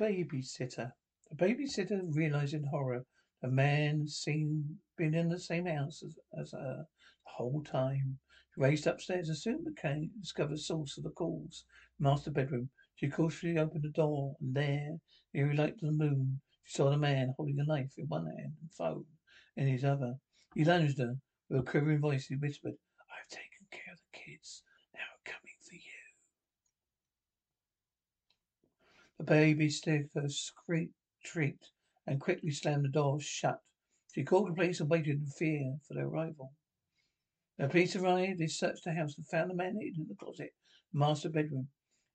Babysitter. The babysitter realized in horror the man seen been in the same house as, as her the whole time. She raced upstairs and soon became discovered source of the calls. Master bedroom. She cautiously opened the door, and there, near like the moon, she saw the man holding a knife in one hand and phone in his other. He lunged her with a quivering voice. He whispered, "I've taken care of the kids. Now I'm coming for you." The baby stiffer shrieked, and quickly slammed the door shut. She called the police and waited in fear for their arrival. The police arrived, they searched the house and found the man hidden in the closet, the master bedroom.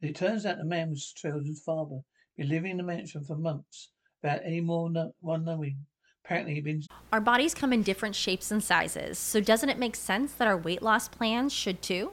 It turns out, the man was the children's father. Been living in the mansion for months, without any more no- one knowing. Apparently, he'd been Our bodies come in different shapes and sizes, so doesn't it make sense that our weight loss plans should too?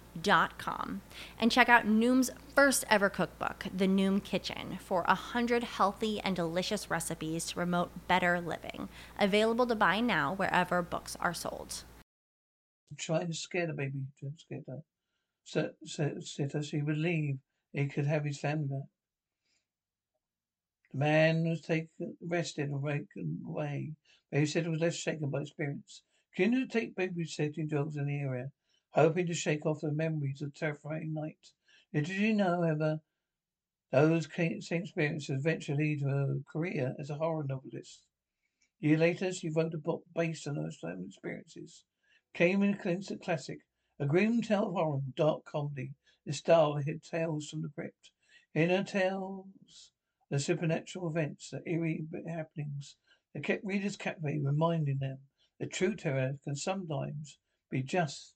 dot com and check out Noom's first ever cookbook, The Noom Kitchen, for a hundred healthy and delicious recipes to promote better living. Available to buy now wherever books are sold. trying to scare the baby, to scare her. So, so, sitter, she would leave. He could have his family back. The man was taken, arrested and taken away. Babysitter was less shaken by experience. Continued to take babysitting jobs in the area, hoping to shake off the memories of terrifying night. Little did you know, however, those same experiences eventually lead to a career as a horror novelist. A year later, she wrote a book based on her own experiences. Came in a instant classic, a grim tale of horror, dark comedy. The style hit tales from the crypt. In her tales, the supernatural events, the eerie happenings that kept readers captivated, reminding them that true terror can sometimes be just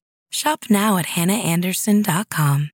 Shop now at hannaandersson.com.